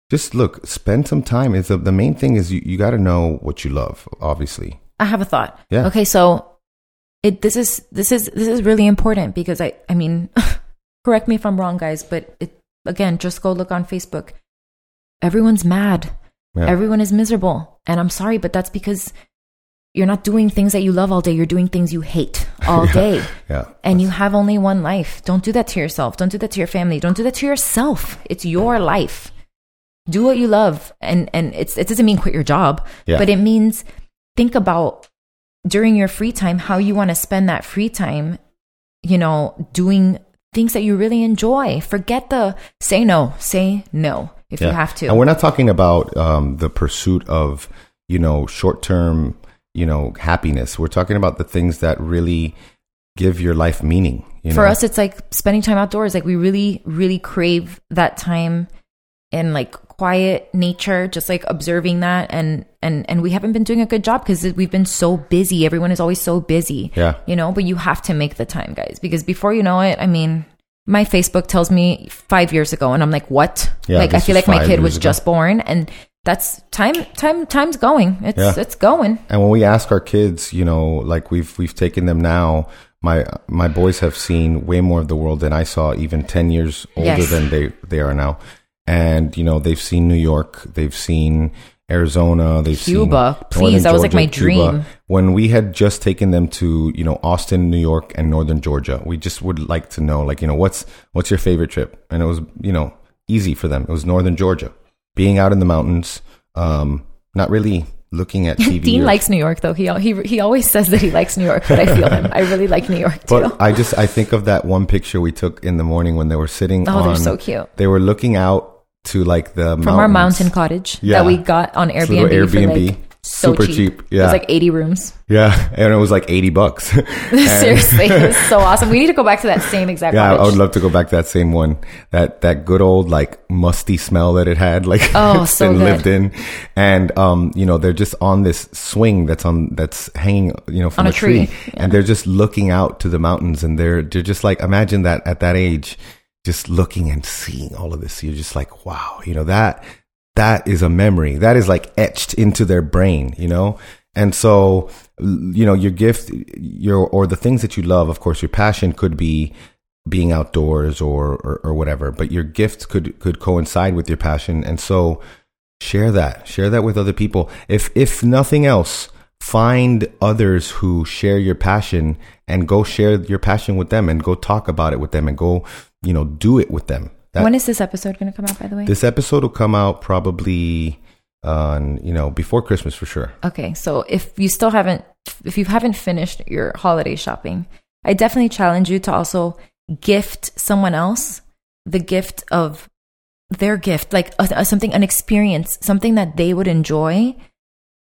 Just look, spend some time. It's the the main thing is you, you got to know what you love. Obviously, I have a thought. Yeah. Okay, so it this is this is this is really important because I I mean, correct me if I'm wrong, guys, but it again, just go look on Facebook. Everyone's mad. Yeah. Everyone is miserable, and I'm sorry, but that's because you're not doing things that you love all day. You're doing things you hate all day. yeah, And you have only one life. Don't do that to yourself. Don't do that to your family. Don't do that to yourself. It's your life. do what you love and and it's it doesn't mean quit your job Yeah. but it means think about during your free time how you want to spend that free time you know doing things that you really enjoy forget the say no say no if you have to And we're not talking about um, the pursuit of, you know, short term, you know, happiness. We're talking about the things that really give your life meaning. You for know? us it's like spending time outdoors like we really really crave that time in like quiet nature just like observing that and and and we haven't been doing a good job because we've been so busy everyone is always so busy Yeah. you know but you have to make the time guys because before you know it i mean my facebook tells me five years ago and i'm like what Yeah, like i feel like my kid was ago. just born and that's time time time's going it's Yeah. it's going And when we ask our kids, you know, like we've we've taken them now. My my boys have seen way more of the world than I saw, even ten years older Yes. than they they are now. And you know, they've seen New York, they've seen Arizona, they've Cuba. seen Please, Northern that was like my Cuba. dream. When we had just taken them to you know Austin, New York, and Northern Georgia, we just would like to know, like you know, what's what's your favorite trip? And it was you know easy for them. It was Northern Georgia, being out in the mountains, um, not really looking at TV. Dean or- likes New York though. He he he always says that he likes New York, but I feel him. I really like New York too. But I just I think of that one picture we took in the morning when they were sitting. Oh, on, they're so cute. They were looking out to like the From our mountain cottage Yeah. that we got on Airbnb, Airbnb. like so Super cheap. cheap, It was like 80 rooms. Yeah, and it was like eighty bucks. Seriously, it was so awesome. We need to go back to that same exact Yeah, I would love to go back to that same one. That that good old like musty smell that it had, like Oh, it's so been good. lived in. And um, you know, they're just on this swing that's on that's hanging, you know, from On a, a tree. tree, and they're just looking out to the mountains, and they're they're just like imagine that at that age, just looking and seeing all of this. You're just like, wow, you know that that is a memory that is like etched into their brain, you know. And so, you know, your gift, your or the things that you love, of course, your passion could be being outdoors or, or or whatever, but your gift could could coincide with your passion, and so share that, share that with other people. If if nothing else, find others who share your passion and go share your passion with them, and go talk about it with them, and go, you know, do it with them. That, when is this episode going to come out, by the way? This episode will come out probably on, you know, before Christmas for sure. Okay. So if you still haven't, if you haven't finished your holiday shopping, I definitely challenge you to also gift someone else the gift of their gift, like a, a, something, an experience, something that they would enjoy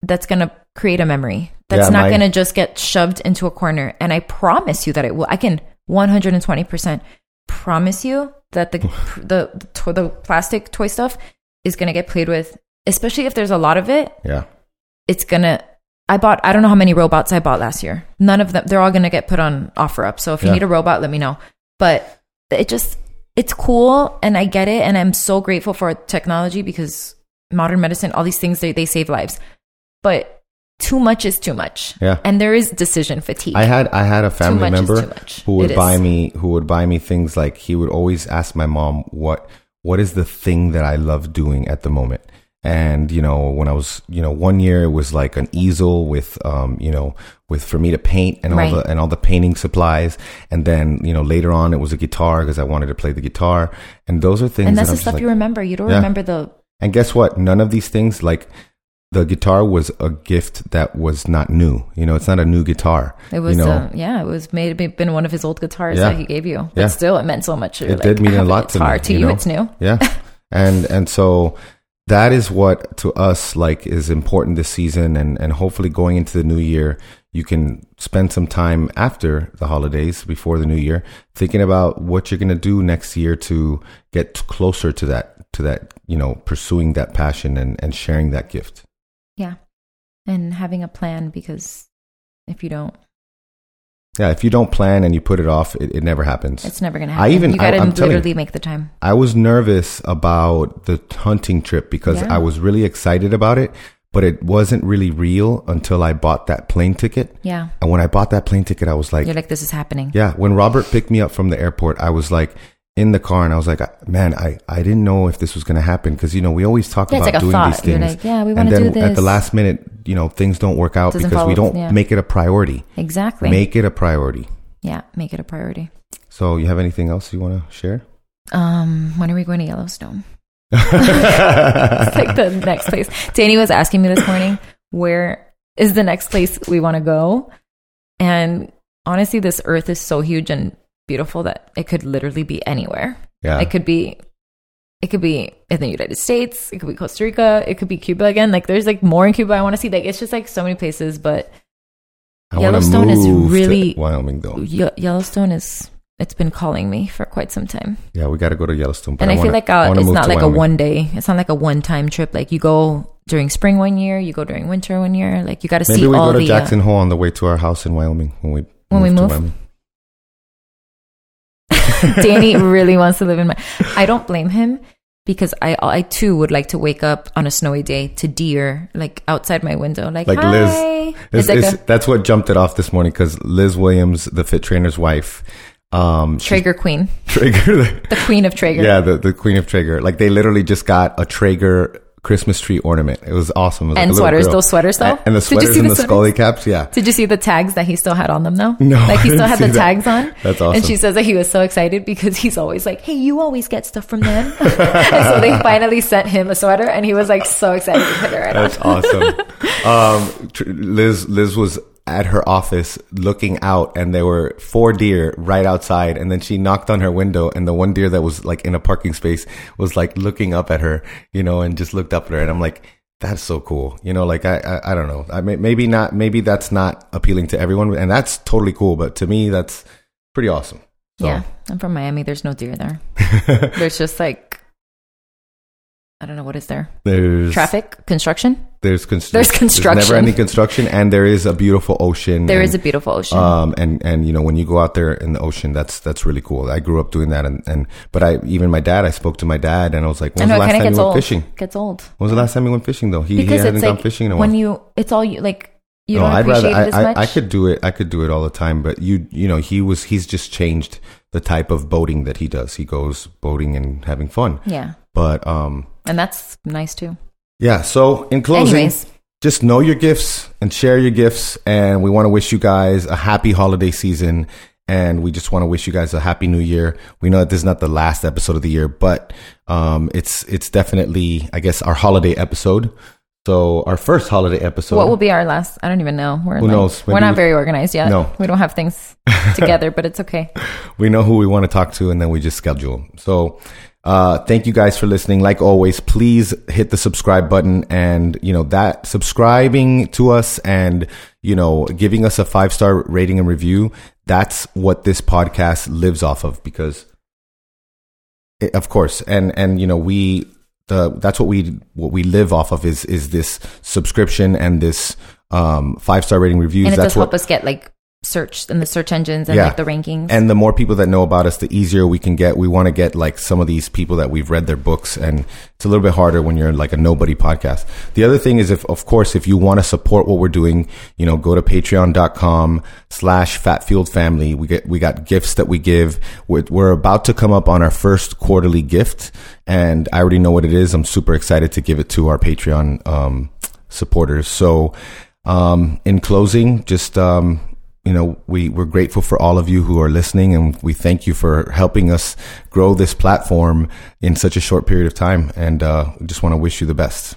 that's going to create a memory. That's yeah, not my- going to just get shoved into a corner. And I promise you that it will. I can 120% promise you that the the the, to- the plastic toy stuff is gonna get played with, especially if there's a lot of it Yeah, it's gonna I bought I don't know how many robots I bought last year. None of them they're all gonna get put on OfferUp. So if you Yeah. need a robot, let me know. But it just it's cool and I get it and I'm so grateful for technology because modern medicine, all these things they, they save lives. But too much is too much. Yeah. And there is decision fatigue. I had I had a family member who would It buy is. me who would buy me things like he would always ask my mom what what is the thing that I love doing at the moment. And you know, when I was you know one year it was like an easel with um you know with for me to paint and Right. all the and all the painting supplies. And then you know later on it was a guitar because I wanted to play the guitar. And those are things. and that's that the stuff like- you remember. You don't Yeah. remember the and guess what? None of these things, like the guitar, was a gift that was not new. You know, it's not a new guitar. it was you know, uh, yeah, it was made been one of his old guitars Yeah. that he gave you. But Yeah. still it meant so much. You're it like, did mean a lot to me. guitar. To you, know? it's new. Yeah, and and so that is what to us like is important this season, and and hopefully going into the new year, you can spend some time after the holidays, before the new year, thinking about what you're gonna do next year to get closer to that to that you know pursuing that passion and and sharing that gift. Yeah. And having a plan because if you don't, Yeah, if you don't plan and you put it off, it, it never happens. it's never going to happen. I even- you got to I- I'm telling you. literally make the time. I was nervous about the hunting trip because Yeah. I was really excited about it, but it wasn't really real until I bought that plane ticket. Yeah. And when I bought that plane ticket, I was like, You're like, this is happening. yeah, when Robert picked me up from the airport, I was like in the car and I was like, man, I, I didn't know if this was going to happen because, you know, we always talk Yeah, about like doing thought. these things. like, yeah, we and wanna then do at the last minute, you know, things don't work out Doesn't because we don't yeah. make it a priority. Exactly. Make it a priority. yeah. Make it a priority. So you have anything else you want to share? Um, when are we going to Yellowstone? it's like the next place. Danny was asking me this morning, where is the next place we want to go? And honestly, this earth is so huge and beautiful that it could literally be anywhere. Yeah. It could be it could be in the United States, it could be Costa Rica, it could be Cuba again. Like there's like more in Cuba I want to see. Like it's just like so many places, but I Yellowstone is move really- Wyoming though. Ye- Yellowstone is it's been calling me for quite some time. Yeah, we got to go to Yellowstone. But and I, feel wanna- like uh, it's not like Wyoming. a one day. It's not like a one time trip. Like you go during spring one year, you go during winter one year. Like you got to see all the. Maybe we go to the. Jackson Hole on the way to our house in Wyoming when we When we to move? Danny really wants to live in my. I don't blame him because I I too would like to wake up on a snowy day to deer like outside my window. Like, Like Liz. It's, It's like a that's what jumped it off this morning because Liz Williams, the fit trainer's wife, um, Traeger queen, Traeger, the queen of Traeger. yeah, the, the queen of Traeger. Like they literally just got a Traeger Christmas tree ornament. It was awesome. It was And little sweaters, those sweaters though. And, the Did you sweaters see and the the scully caps. Yeah. Did you see the tags that he still had on them though? No, Like he still had the that. tags on. That's awesome. And she says that he was so excited because he's always like, Hey, you always get stuff from them. and so they finally sent him a sweater and he was like so excited to put it right on. That's awesome. um, Liz, Liz was at her office looking out and there were four deer right outside. And then she knocked on her window and the one deer that was like in a parking space was like looking up at her, you know, and just looked up at her. And I'm like, that's so cool. You know, like I, I, I don't know. I may, maybe not, maybe that's not appealing to everyone and that's totally cool. But to me, that's pretty awesome. So, Yeah. I'm from Miami. There's no deer there. There's just like I don't know what is there. There's Traffic, construction. There's, construction. There's construction. never any construction, and there is a beautiful ocean. There and, is a beautiful ocean. um and and you know when you go out there in the ocean that's that's really cool i grew up doing that and and but i even my dad i spoke to my dad and i was like when was know the last time you went old. fishing Gets old when was the last time you went fishing though he, he because hasn't it's gone like fishing in a while when you it's all you like you no i'd rather I, much. I, I could do it i could do it all the time but you you know he was he's just changed the type of boating that he does he goes boating and having fun yeah, but um and that's nice too. yeah so in closing Anyways, just know your gifts and share your gifts. And we want to wish you guys a happy holiday season. And we just want to wish you guys a happy new year. We know that this is not the last episode of the year, but um, it's it's definitely, I guess, our holiday episode. So our first holiday episode. what will be our last? I don't even know. We're Who like- knows? We're not we- very organized yet. No. we don't have things together, but it's okay. we know who we want to talk to, and then we just schedule. So, uh, thank you guys for listening. Like always, please hit the subscribe button, and you know that subscribing to us and you know giving us a five star rating and review. That's what this podcast lives off of, because, it, of course, and and you know we the that's what we what we live off of is is this subscription and this um five star rating reviews. And it that's does what help us get like search and the search engines and Yeah. like the rankings. and the more people that know about us, the easier we can get. We want to get like some of these people that we've read their books, and it's a little bit harder when you're like a nobody podcast. The other thing is, if of course, if you want to support what we're doing, you know, go to patreon.com slash fatfueled family. We get we got gifts that we give. We're, we're about to come up on our first quarterly gift, and I already know what it is. I'm super excited to give it to our Patreon um, supporters. So, um, in closing, just um, you know, we, we're grateful for all of you who are listening and we thank you for helping us grow this platform in such a short period of time. And uh, just want to wish you the best.